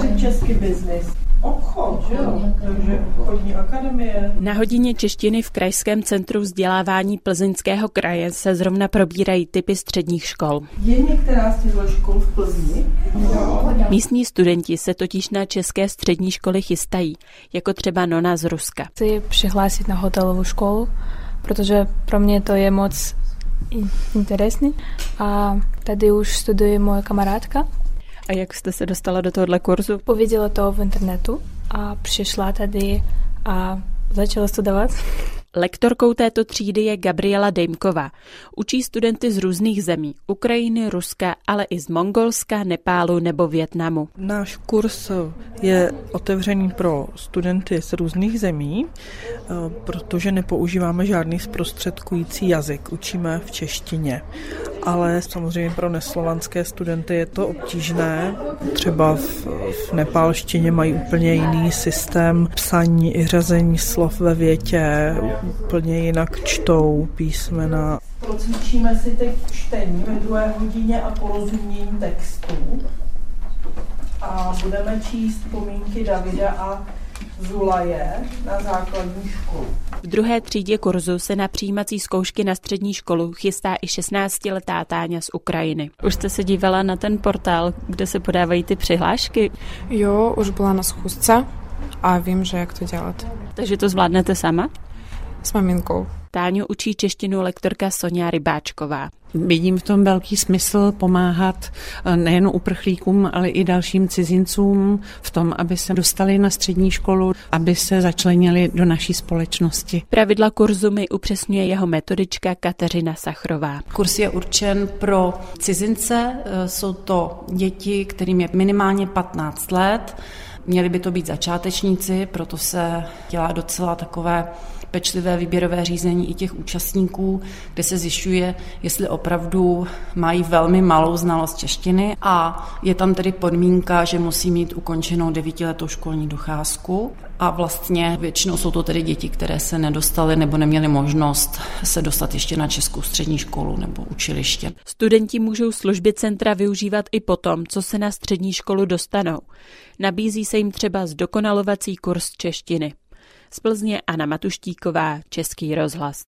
Řekl český biznis? Obchod, že jo? Takže obchodní akademie. Na hodině češtiny v Krajském centru vzdělávání Plzeňského kraje se zrovna probírají typy středních škol. Je některá z těchto škol v Plzni? Místní studenti se totiž na české střední školy chystají, jako třeba Nona z Ruska. Chci přihlásit na hotelovou školu, protože pro mě to je moc interesný. A tady už studuje moje kamarádka a jak jste se dostala do tohohle kurzu? Pověděla to v internetu a přišla tady a začala studovat. Lektorkou této třídy je Gabriela Dejmková. Učí studenty z různých zemí, Ukrajiny, Ruska, ale i z Mongolska, Nepálu nebo Větnamu. Náš kurz je otevřený pro studenty z různých zemí, eh, protože nepoužíváme žádný zprostředkující jazyk, učíme v češtině. Ale samozřejmě pro neslovanské studenty je to obtížné. Třeba v, v nepálštině mají úplně jiný systém psaní i řazení slov ve větě, úplně jinak čtou písmena. Procvičíme si teď čtení ve druhé hodině a porozumění textů. A budeme číst pomínky Davida a Zulaje na základní školu. V druhé třídě kurzu se na přijímací zkoušky na střední školu chystá i 16-letá Táňa z Ukrajiny. Už jste se dívala na ten portál, kde se podávají ty přihlášky? Jo, už byla na schůzce a vím, že jak to dělat. Takže to zvládnete sama? S maminkou. Táňu učí češtinu lektorka Sonja Rybáčková. Vidím v tom velký smysl pomáhat eh, nejen uprchlíkům, ale i dalším cizincům v tom, aby se dostali na střední školu, aby se začlenili do naší společnosti. Pravidla kurzu mi upřesňuje jeho metodička Kateřina Sachrová. Kurs je určen pro cizince, eh, jsou to děti, kterým je minimálně 15 let, Měli by to být začátečníci, proto se dělá docela takové pečlivé výběrové řízení i těch účastníků, kde se zjišťuje, jestli opravdu mají velmi malou znalost češtiny a je tam tedy podmínka, že musí mít ukončenou devítiletou školní docházku a vlastně většinou jsou to tedy děti, které se nedostaly nebo neměly možnost se dostat ještě na českou střední školu nebo učiliště. Studenti můžou služby centra využívat i potom, co se na střední školu dostanou. Nabízí se jim třeba zdokonalovací kurz češtiny. Z Plzně Anna Matuštíková, Český rozhlas.